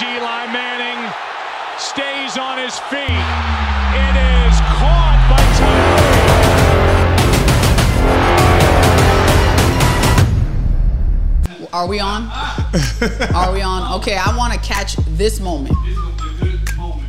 Eli Manning stays on his feet. It is caught by Tyree. Are we on? Are we on? Okay, I want to catch this moment.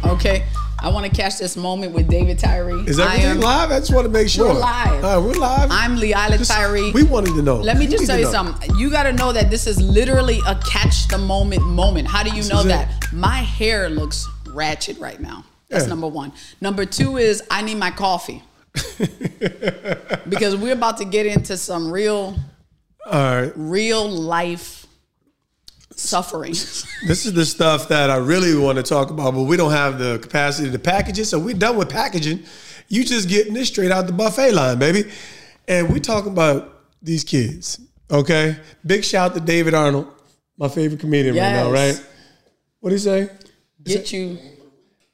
Okay. I want to catch this moment with David Tyree. Is everything am, live? I just want to make sure. We're live. Right, we're live. I'm Leilah Tyree. We wanted to know. Let me just tell you know. something. You got to know that this is literally a catch the moment moment. How do you this know that? It. My hair looks ratchet right now. That's yeah. number one. Number two is I need my coffee. because we're about to get into some real, All right. real life suffering. this is the stuff that I really want to talk about, but we don't have the capacity to package it. So we're done with packaging. You just getting this straight out the buffet line, baby. And we talking about these kids. Okay. Big shout to David Arnold, my favorite comedian yes. right now, right? What do you say? Get you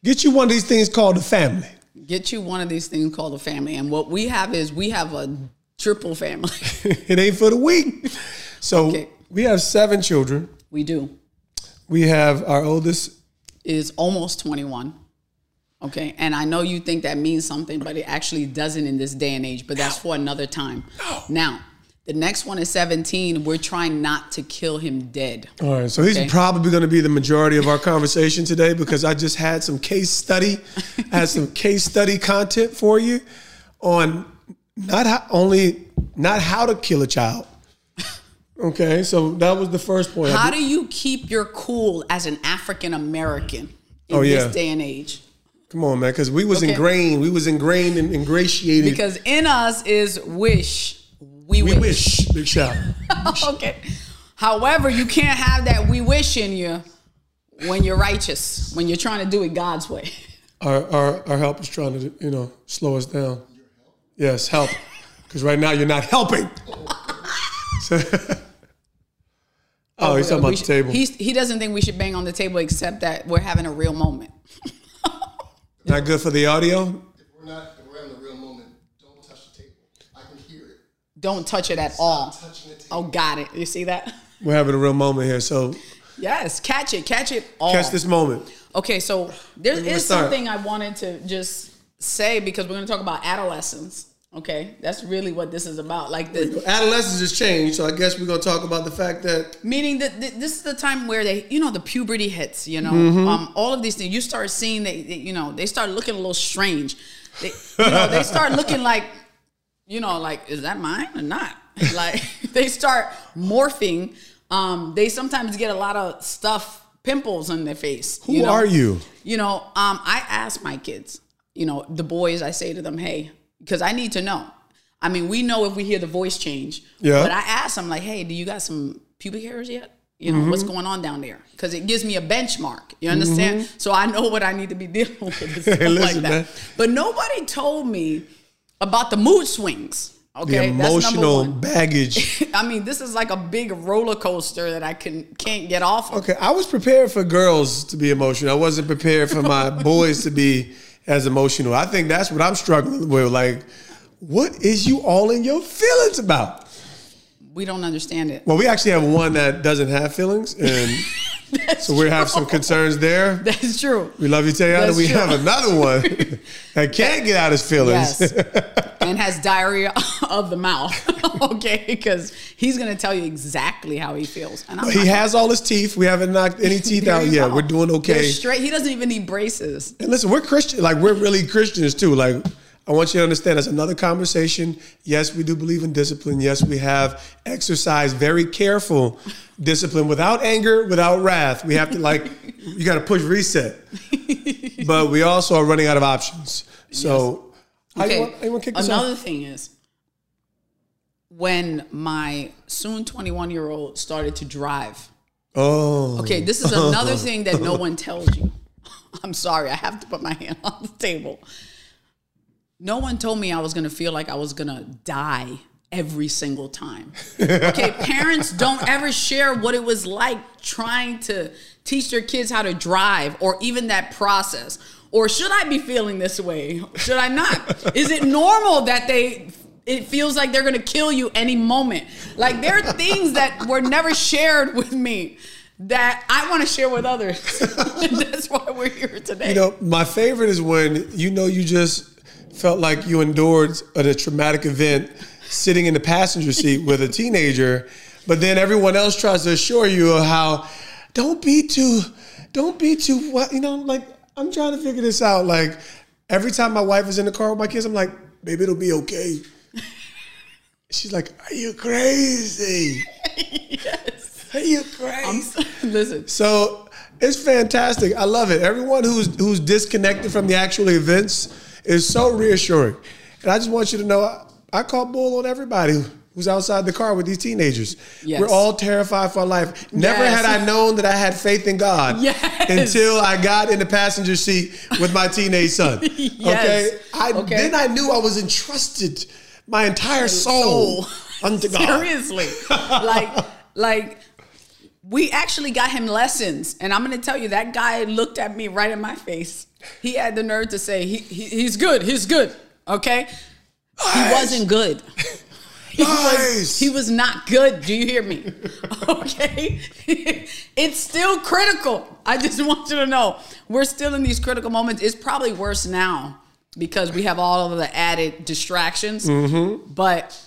get you one of these things called a family. Get you one of these things called a family. And what we have is we have a triple family. it ain't for the weak. So okay. we have seven children. We do. We have our oldest is almost 21. Okay. And I know you think that means something, but it actually doesn't in this day and age, but that's for another time. Now, the next one is 17. We're trying not to kill him dead. All right. So he's probably going to be the majority of our conversation today because I just had some case study, had some case study content for you on not how, only not how to kill a child, Okay, so that was the first point. How do you keep your cool as an African American in oh, yeah. this day and age? Come on, man, because we was okay. ingrained. We was ingrained and ingratiated. Because in us is wish. We, we wish. wish. Big shout. okay. However, you can't have that we wish in you when you're righteous, when you're trying to do it God's way. Our our, our help is trying to you know slow us down. Yes, help. Because right now you're not helping. So Oh, he's talking about the table. He's, he doesn't think we should bang on the table, except that we're having a real moment. not good for the audio. If we're not, if we're having a real moment, don't touch the table. I can hear it. Don't touch it at Stop all. Oh, got it. You see that? We're having a real moment here, so yes, catch it, catch it all. Catch this moment. Okay, so there is something I wanted to just say because we're going to talk about adolescence Okay, that's really what this is about. Like the adolescence has changed, so I guess we're gonna talk about the fact that meaning that this is the time where they, you know, the puberty hits. You know, mm-hmm. um, all of these things. You start seeing that, you know, they start looking a little strange. They, you know, they start looking like, you know, like is that mine or not? Like they start morphing. Um, they sometimes get a lot of stuff, pimples on their face. Who you know? are you? You know, um, I ask my kids. You know, the boys. I say to them, "Hey." Because I need to know. I mean, we know if we hear the voice change. Yeah. But I ask them like, hey, do you got some pubic hairs yet? You know, mm-hmm. what's going on down there? Because it gives me a benchmark. You understand? Mm-hmm. So I know what I need to be dealing with. hey, listen, like that. Man. But nobody told me about the mood swings. Okay, the emotional baggage. I mean, this is like a big roller coaster that I can can't get off. Of. Okay, I was prepared for girls to be emotional. I wasn't prepared for my boys to be as emotional. I think that's what I'm struggling with. Like, what is you all in your feelings about? We don't understand it. Well, we actually have one that doesn't have feelings, and so we have some concerns there. That's true. We love you, Tayana. we true. have another one that can't get out his feelings. Yes. and has diarrhea of the mouth. okay, because he's going to tell you exactly how he feels. And he has all his teeth. We haven't knocked any teeth out yet. We're doing okay. They're straight. He doesn't even need braces. And listen, we're Christian. Like we're really Christians too. Like I want you to understand that's another conversation. Yes, we do believe in discipline. Yes, we have exercise very careful discipline without anger, without wrath. We have to like you got to push reset. but we also are running out of options. So okay. I another off. thing is when my soon 21 year old started to drive. Oh. Okay, this is another thing that no one tells you. I'm sorry, I have to put my hand on the table no one told me I was going to feel like I was going to die every single time. Okay, parents don't ever share what it was like trying to teach their kids how to drive or even that process. Or should I be feeling this way? Should I not? Is it normal that they it feels like they're to kill you any moment? Like there are things that were never shared with me that I want to share with others. That's why we're here today. You know, my favorite is when you know you just felt like you endured a traumatic event sitting in the passenger seat with a teenager, but then everyone else tries to assure you of how don't be too, don't be too what you know, like I'm trying to figure this out. Like every time my wife is in the car with my kids, I'm like, baby, it'll be okay. She's like, Are you crazy? yes. Are you crazy? Listen, So it's fantastic. I love it. Everyone who's who's disconnected from the actual events is so reassuring. And I just want you to know I, I call bull on everybody who's outside the car with these teenagers. Yes. We're all terrified for our life. Never Yes. had I known that I had faith in God Yes. until I got in the passenger seat with my teenage son. Okay? I Okay. then I knew I was entrusted my entire soul, soul. unto God. seriously, like, like we actually got him lessons, and I'm going to tell you that guy looked at me right in my face. He had the nerve to say he, he he's good, he's good. Okay, he wasn't good. He was, he was not good. Do you hear me? Okay. it's still critical. I just want you to know we're still in these critical moments. It's probably worse now because we have all of the added distractions. Mm-hmm. But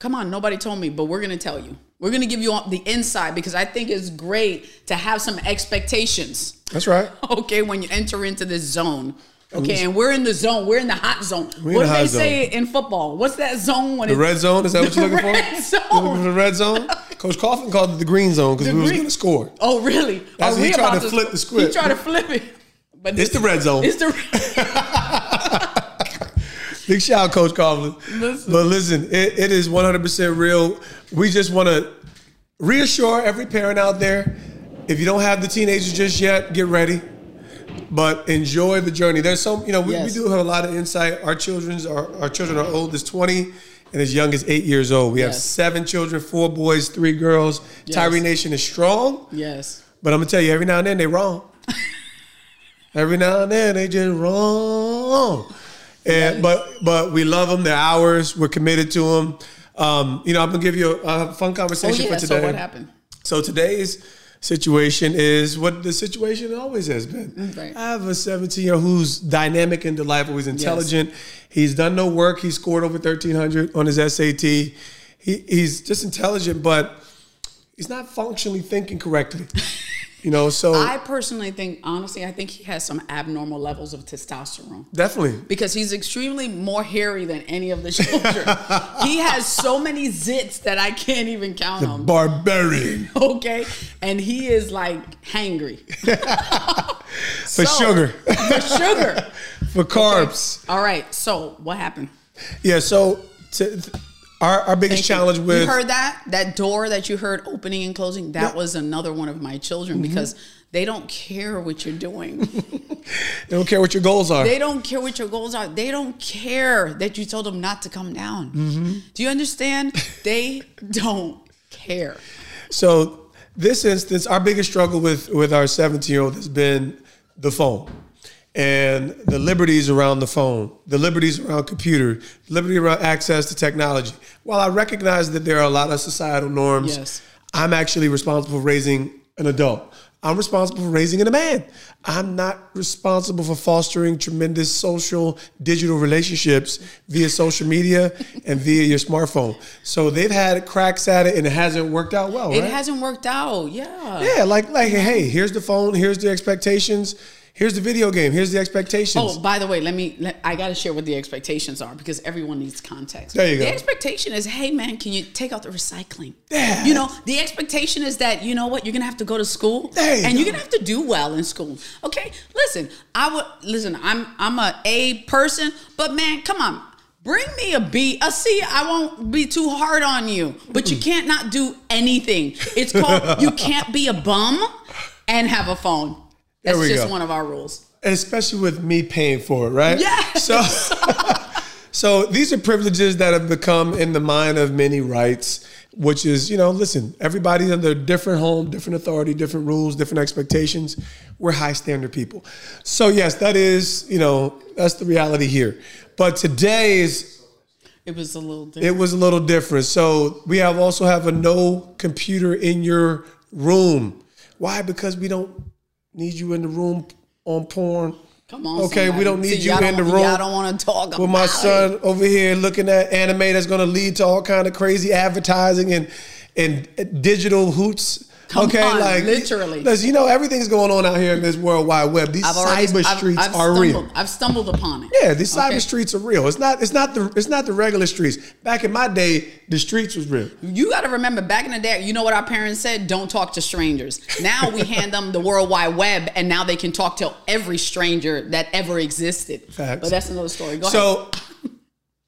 come on, nobody told me, but we're going to tell you. We're going to give you the inside because I think it's great to have some expectations That's right. okay, when you enter into this zone. Okay, and we're in the zone. We're in the hot zone. in what do they say in football? What's that zone when The red zone, is that what you're looking for? red zone. looking for the red zone? Coach Coughlin called it the green zone because we was going to score. Oh, really? That's- he we tried about to flip the script. He tried to flip it. But It's the red zone. It's the Big shout out, Coach Coughlin. Listen. But listen, it, it is 100% real. We just want to reassure every parent out there if you don't have the teenagers just yet, get ready. But enjoy the journey. There's some, you know, we, Yes. we do have a lot of insight. Our children's our, our children are old as 20 and as young as eight years old. We have seven children, four boys, three girls. Yes. Tyree Nation is strong. yes. But I'm gonna tell you, every now and then they're wrong. every now and then they just wrong. And but but we love them. They're ours. We're committed to them. Um, you know, I'm gonna give you a, a fun Oh conversation yeah. for today. So what happened? So today's situation is what the situation always has been. Mm, right. I have a 17 year old who's dynamic and delightful. He's intelligent. He's done no work. He scored over 1300 on his SAT. He, he's just intelligent, but he's not functionally thinking correctly. You know, so I personally think, honestly, I think he has some abnormal levels of testosterone. definitely. because he's extremely more hairy than any of the children. he has so many zits that I can't even count them. Barbarian Okay, and he is like hangry for So- sugar, for sugar. for carbs. All right, so what happened? Yeah. So to, our our biggest Thank you. challenge with you heard that that door that you heard opening and closing. That Yeah. was another one of my children Mm-hmm. because they don't care what you're doing. they don't care what your goals are. They don't care what your goals are. They don't care that you told them not to come down. Mm-hmm. Do you understand? they don't care. So this instance, our biggest struggle with with our 17 year old has been the phone and the liberties around the phone, the liberties around computer, liberty around access to technology. While I recognize that there are a lot of societal norms, Yes. I'm actually responsible for raising an adult. I'm responsible for raising a man. I'm not responsible for fostering tremendous social digital relationships via social media and via your smartphone. So they've had cracks at it and it hasn't worked out well. It right? hasn't worked out. Yeah. Yeah, like like hey, here's the phone, here's the expectations, here's the video game, here's the expectations. Oh, by the way, let me. Let, I got to share what the expectations are because everyone needs context. There you go. The expectation is, hey man, can you take out the recycling? Yeah. You know, the expectation is that you know what you're gonna have to go to school you and go. you're gonna have to do well in school. Okay, listen, I would listen. I'm I'm a A person, but man, come on. Bring me a B, a C. I won't be too hard on you, but you mm. can't not do anything. It's called you can't be a bum and have a phone. That's There we just go. one of our rules. Especially with me paying for it, right? Yes. So So these are privileges that have become in the mind of many rights, which is, you know, listen, everybody's under different home, different authority, different rules, different expectations. We're high standard people. So yes, that is, you know, that's the reality here. But today's It was a little different. it was a little different. So we have also have a no computer in your room. Why? Because we don't need you in the room on porn. Come on. Okay, we don't need See, you in the room Y'all don't want to talk with my son it. over here looking at anime that's going to lead to all kind of crazy advertising and and digital hoots. Come okay, on, like literally. listen, you know everything's going on out here in this world wide web. These I've already, cyber I've- streets I've are stumbled, real. I've stumbled upon it. Yeah, these cyber Okay. streets are real. It's not. It's not the. It's not the regular streets. Back in my day, the streets was real. You got to remember, back in the day, you know what our parents said? Don't talk to strangers. Now we hand them the World Wide Web, and now they can talk to every stranger that ever existed. Facts. But that's another story. Go ahead. So,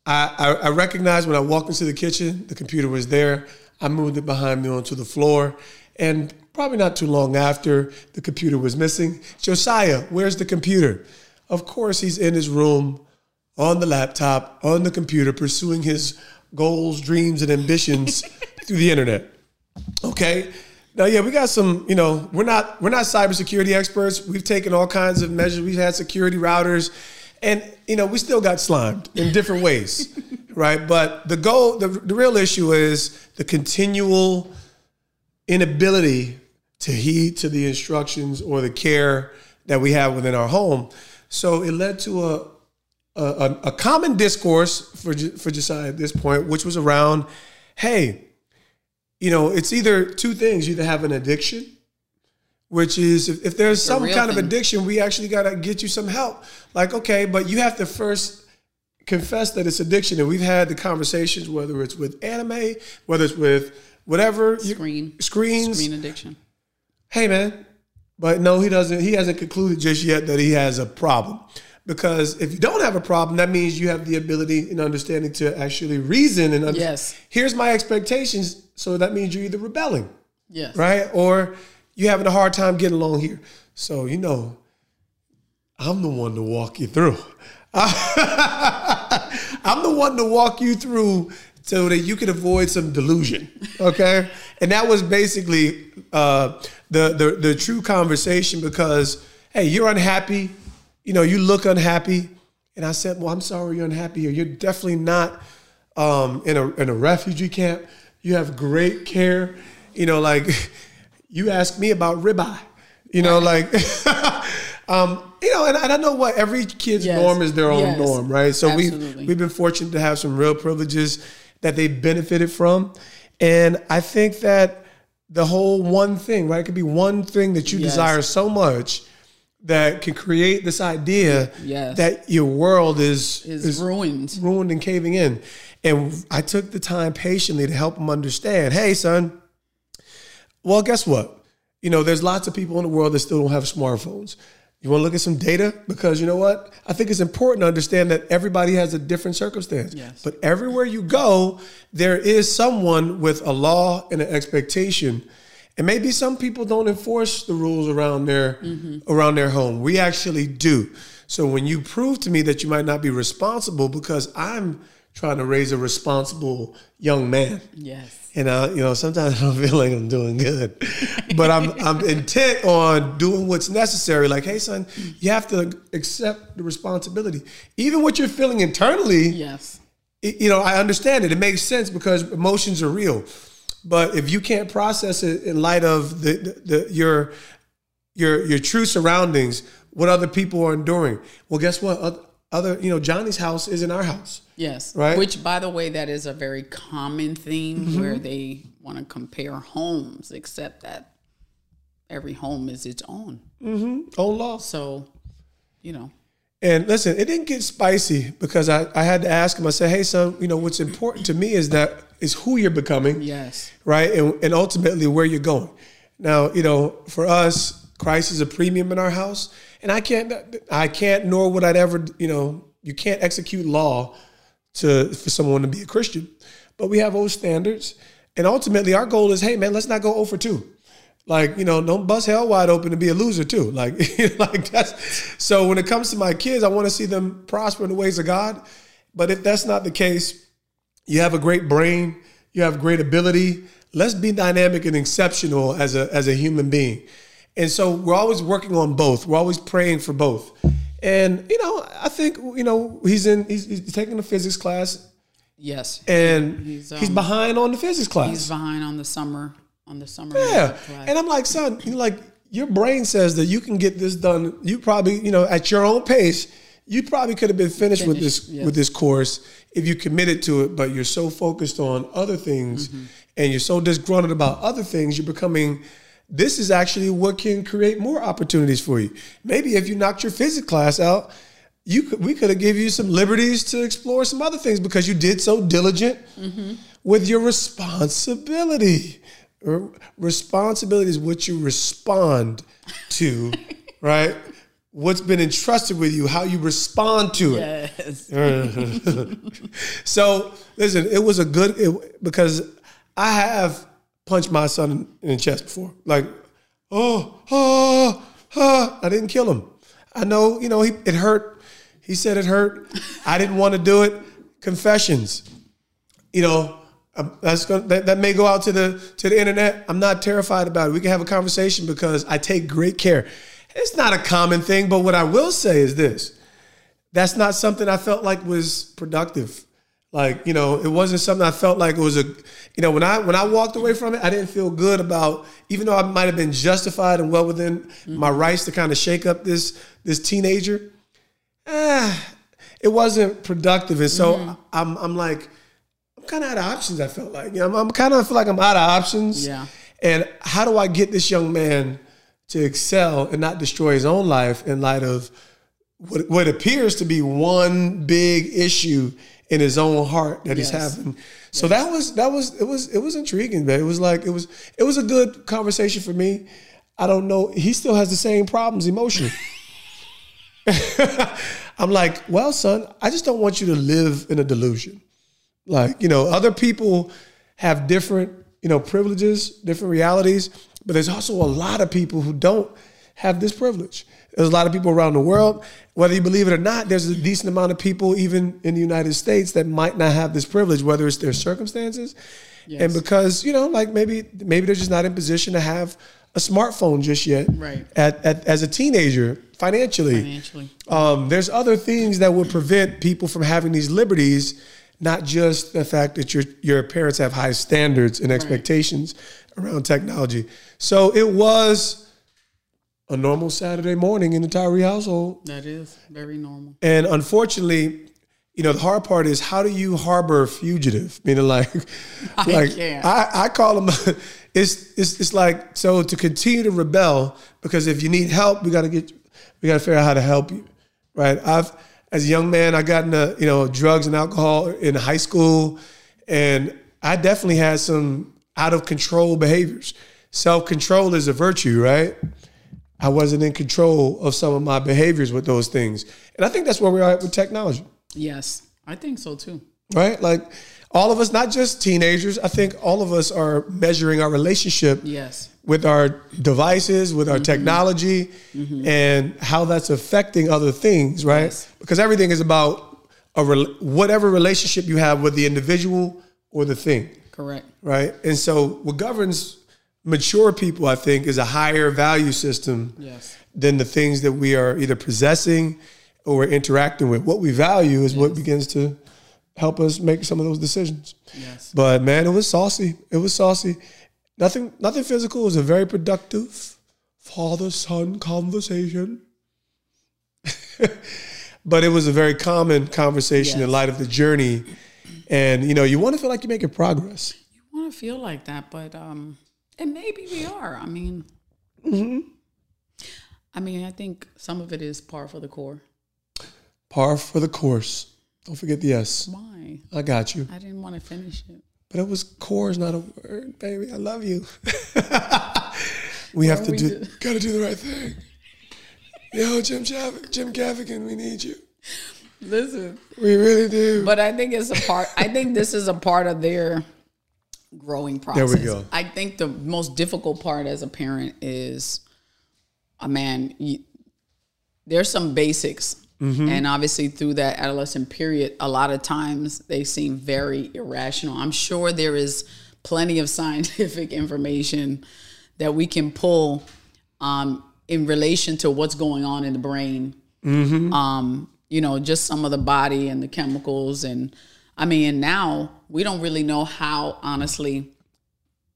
I, I I recognized when I walked into the kitchen, the computer was there. I moved it behind me onto the floor, and probably not too long after, the computer was missing. Josiah, where's the computer? Of course, he's in his room, on the laptop, on the computer, pursuing his goals, dreams, and ambitions through the internet. Okay. Now, yeah, we got some. You know, we're not we're not cybersecurity experts. We've taken all kinds of measures. We've had security routers, and you know, we still got slimed in different ways, right? But the goal, the, the real issue is the continual inability to heed to the instructions or the care that we have within our home. So it led to a a, a, common discourse for for Josiah at this point, which was around, hey, you know, it's either two things: you either have an addiction, which is if, if there's some real kind of addiction, we actually got to get you some help. Like, okay, but you have to first confess that it's addiction, and we've had the conversations, whether it's with anime, whether it's with whatever Screen. screens, Screen addiction. hey man but no he doesn't he hasn't concluded just yet that he has a problem because if you don't have a problem that means you have the ability and understanding to actually reason and under- Yes. here's my expectations so that means you're either rebelling Yes. right or you're having a hard time getting along here so you know i'm the one to walk you through i'm the one to walk you through so that you can avoid some delusion okay? And that was basically uh, the, the the true conversation because hey you're unhappy. You know you look unhappy. And i said well i'm sorry you're unhappy here. You're definitely not um, in a in a refugee camp. You have great care. You know like you ask me about ribeye. You know like um, you know and, and i know what every kid's Yes. norm is their own Yes. norm right? So we've we've been fortunate to have some real privileges that they benefited from and i think that the whole one thing right it could be one thing that you Yes. desire so much that can create this idea Yes. that your world is Is ruined. ruined and caving in. And I took the time patiently to help them understand hey, son, well, guess what? You know, there's lots of people in the world that still don't have smartphones. You want to look at some data? Because you know what? I think it's important to understand that everybody has a different circumstance. Yes. But everywhere you go, there is someone with a law and an expectation. And maybe some people don't enforce the rules around their mm-hmm. around their home. We actually do. So when you prove to me that you might not be responsible because I'm trying to raise a responsible young man. Yes. And I, you know, sometimes I don't feel like I'm doing good, but I'm I'm intent on doing what's necessary. Like, hey, son, you have to accept the responsibility, even what you're feeling internally. Yes. it- you know, I understand it. It makes sense because emotions are real. But if you can't process it in light of the, the, the your your your true surroundings, what other people are enduring, well, guess what? Other, you know, Johnny's house isn't our house. Yes. Right? Which, by the way, that is a very common theme Mm-hmm. where they want to compare homes, except that every home is its own. Mm-hmm. Own law. So, you know, And listen, it didn't get spicy because I, I had to ask him. I said, "Hey, son, you know what's important to me is that is who you're becoming, yes. right? And and ultimately where you're going. Now, you know, for us, Christ is a premium in our house, and I can't I can't nor would I ever you know you can't execute law to for someone to be a Christian, but we have old standards, and ultimately our goal is, hey man, let's not go oh over two. Like you know, don't bust hell wide open to be a loser too. Like, like that's so. When it comes to my kids, I want to see them prosper in the ways of God. But if that's not the case, you have a great brain, you have great ability. Let's be dynamic and exceptional as a as a human being. And so we're always working on both. We're always praying for both. And you know, I think you know he's in he's, he's taking a physics class Yes. and He's, he's, um, behind on the physics class. He's behind on the summer on the summer. Yeah. class. And I'm like, son, you like your brain says that you can get this done. You probably, you know, at your own pace, you probably could have been finished, with this yes. with this course if you committed to it, but you're so focused on other things Mm-hmm. and you're so disgruntled about other things, you're becoming this is actually what can create more opportunities for you. Maybe if you knocked your physics class out, you could we could have give you some liberties to explore some other things because you did so diligent mm-hmm. with your responsibility. Responsibility is what you respond to, right? What's been entrusted with you, how you respond to it. yes. So listen, it was a good it, because I have punched my son in the chest before. Like, oh, oh, oh. I didn't kill him. I know, you know, he, it hurt. He said it hurt. I didn't want to do it. Confessions. You know, um, that's gonna, that, that may go out to the to the internet. I'm not terrified about it. We can have a conversation because I take great care. It's not a common thing, but what I will say is this that's not something I felt like was productive. Like, you know, it wasn't something I felt like it was a you know, when I when I walked away from it, I didn't feel good about even though I might have been justified and well within my rights to kind of shake up this this teenager. Eh, it wasn't productive. And so I'm I'm like, I'm kind of out of options, I felt like. You know, I'm, I'm kind of feel like I'm out of options. Yeah. And how do I get this young man to excel and not destroy his own life in light of what, what appears to be one big issue in his own heart that he's having. So that was that was it was it was intriguing, man. It was like it was it was a good conversation for me. I don't know. He still has the same problems emotionally. I'm like, well, son, I just don't want you to live in a delusion. Like, you know, other people have different, you know, privileges, different realities, but there's also a lot of people who don't have this privilege. There's a lot of people around the world, whether you believe it or not, there's a decent amount of people even in the United States that might not have this privilege, whether it's their circumstances. And because, you know, like maybe maybe they're just not in position to have a smartphone just yet. Right. At, at as a teenager, financially. Financially. Um, there's other things that would prevent people from having these liberties, not just the fact that your your parents have high standards and expectations around technology. So it was a normal Saturday morning in the Tyree household. That is very normal. And unfortunately, you know, the hard part is how do you harbor a fugitive? Meaning like, like can't. I, I call them, it's, it's, it's like, so to continue to rebel, because if you need help, we got to get, we got to figure out how to help you. Right. I've, as a young man, I got into, you know, drugs and alcohol in high school. And I definitely had some out of control behaviors. Self control is a virtue, right? I wasn't in control of some of my behaviors with those things. And I think that's where we are at with technology, Yes, I think so too. right? Like all of us, not just teenagers, I think all of us are measuring our relationship Yes. with our devices, with our mm-hmm. technology, mm-hmm. and how that's affecting other things, right? Yes. Because everything is about a rel- whatever relationship you have with the individual or the thing Correct. right? And so what governs mature people, I think, is a higher value system Yes. than the things that we are either possessing or interacting with. What we value is what begins to help us make some of those decisions. Yes. But man, it was saucy. It was saucy. Nothing, nothing physical. It was a very productive father-son conversation. but it was a very common conversation in light of the journey. And you know, you want to feel like you're making progress. You want to feel like that, but um, and maybe we are. I mean, Mm-hmm. I mean, I think some of it is par for the core. Par for the course. Don't forget the S. Why? I got you. I didn't want to finish it. But it was core is not a word, baby. I love you. we have to we do, do- gotta do the right thing. Yo, Jim Jav- Jim Gaffigan, we need you. Listen, We really do. but I think it's a part. I think this is a part of their growing There process. we go. I think the most difficult part as a parent is, a man. You, there's some basics, Mm-hmm. and obviously through that adolescent period, a lot of times they seem very irrational. I'm sure there is plenty of scientific information that we can pull um, in relation to what's going on in the brain um, you know, just some of the body and the chemicals. And I mean, now we don't really know how, honestly,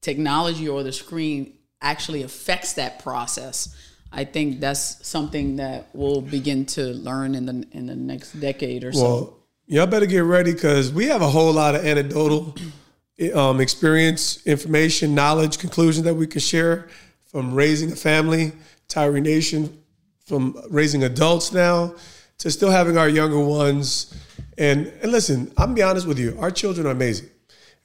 technology or the screen actually affects that process. I think that's something that we'll begin to learn in the in the next decade or so. Well, y'all better get ready because we have a whole lot of anecdotal um, experience, information, knowledge, conclusions that we can share from raising a family, Tyree Nation, from raising adults now to still having our younger ones. And, and listen, I'm gonna be honest with you, our children are amazing,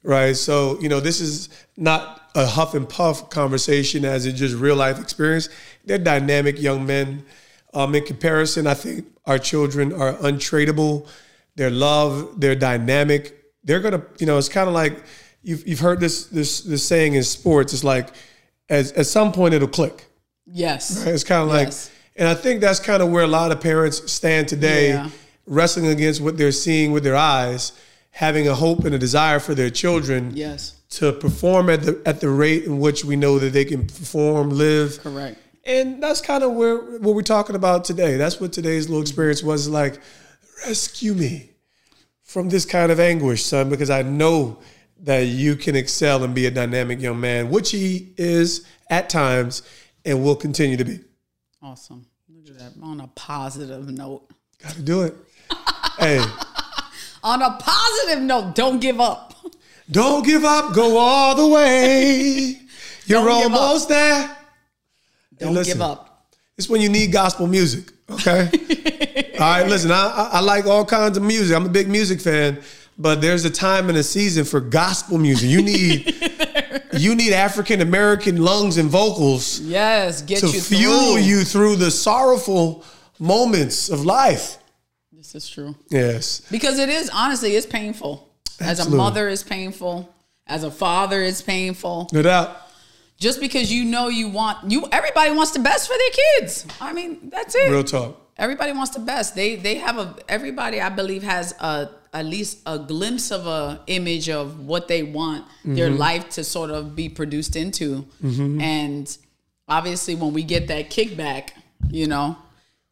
right? So, you know, this is not a huff and puff conversation as in just real life experience. They're dynamic young men. Um, in comparison, I think our children are untradeable. They're love, they're dynamic. They're gonna, you know, it's kind of like you've you've heard this this this saying in sports. It's like as at some point it'll click. yes. It's kind of like, Yes. And I think that's kind of where a lot of parents stand today, Yeah. wrestling against what they're seeing with their eyes, having a hope and a desire for their children Yes. to perform at the at the rate in which we know that they can perform, live. Correct. And that's kind of where what we're talking about today. That's what today's little experience was like. Rescue me from this kind of anguish, son, because I know that you can excel and be a dynamic young man, which he is at times and will continue to be. Awesome. Look at that. On a positive note. Got to do it. hey, On a positive note, don't give up. don't give up. Go all the way. You're Don't almost there. Don't listen. give up. It's when you need gospel music. Okay. all right. Listen, I, I like all kinds of music. I'm a big music fan, but there's a time and a season for gospel music. You need you need African American lungs and vocals Yes. Get to you fuel through. you through the sorrowful moments of life. This is true. Yes. Because it is honestly, it's painful. As a mother, it's painful. As a father, it's painful. No doubt. Just because you know you want you, everybody wants the best for their kids. I mean, that's it. Real talk. Everybody wants the best. They they have a everybody I believe has a at least a glimpse of a image of what they want their mm-hmm. life to sort of be produced into. Mm-hmm. And obviously when we get that kickback, you know,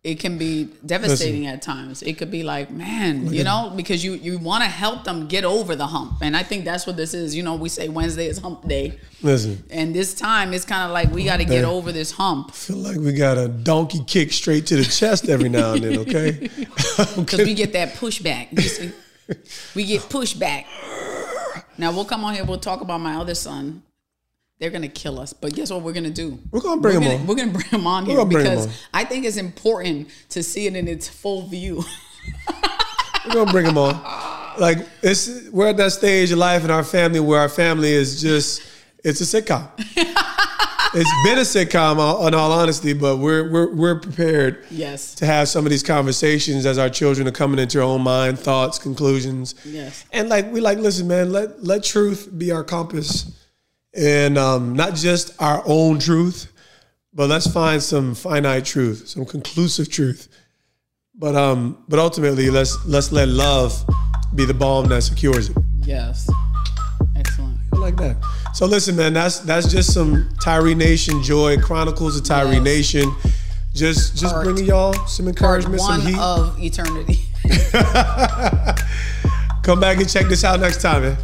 it can be devastating at times. It could be like, man, you know, because you you want to help them get over the hump. And I think that's what this is. You know, we say Wednesday is hump day. Listen, And this time it's kind of like we got to get over this hump. I feel like we got a donkey kick straight to the chest every now and then, okay? because we get that pushback. We get pushback. Now we'll come on here. We'll talk about my other son. They're gonna kill us, but guess what we're gonna do? We're gonna bring we're him gonna, on. We're gonna bring him on here bring him because on. I think it's important to see it in its full view. We're gonna bring them on. Like it's we're at that stage of life in our family where our family is just it's a sitcom. it's been a sitcom, in all honesty, but we're we're we're prepared yes, to have some of these conversations as our children are coming into their own mind, thoughts, conclusions. Yes. And like we like, listen, man, let let truth be our compass. And um, not just our own truth, but let's find some finite truth, some conclusive truth. But um, but ultimately let's let's let love be the balm that secures it. yes, excellent. I like that. So listen, man, that's that's just some Tyree Nation joy, Chronicles of Tyree Yes. Nation. Just just Part- bringing y'all some Part encouragement, some one heat. of eternity. Come back and check this out next time, man.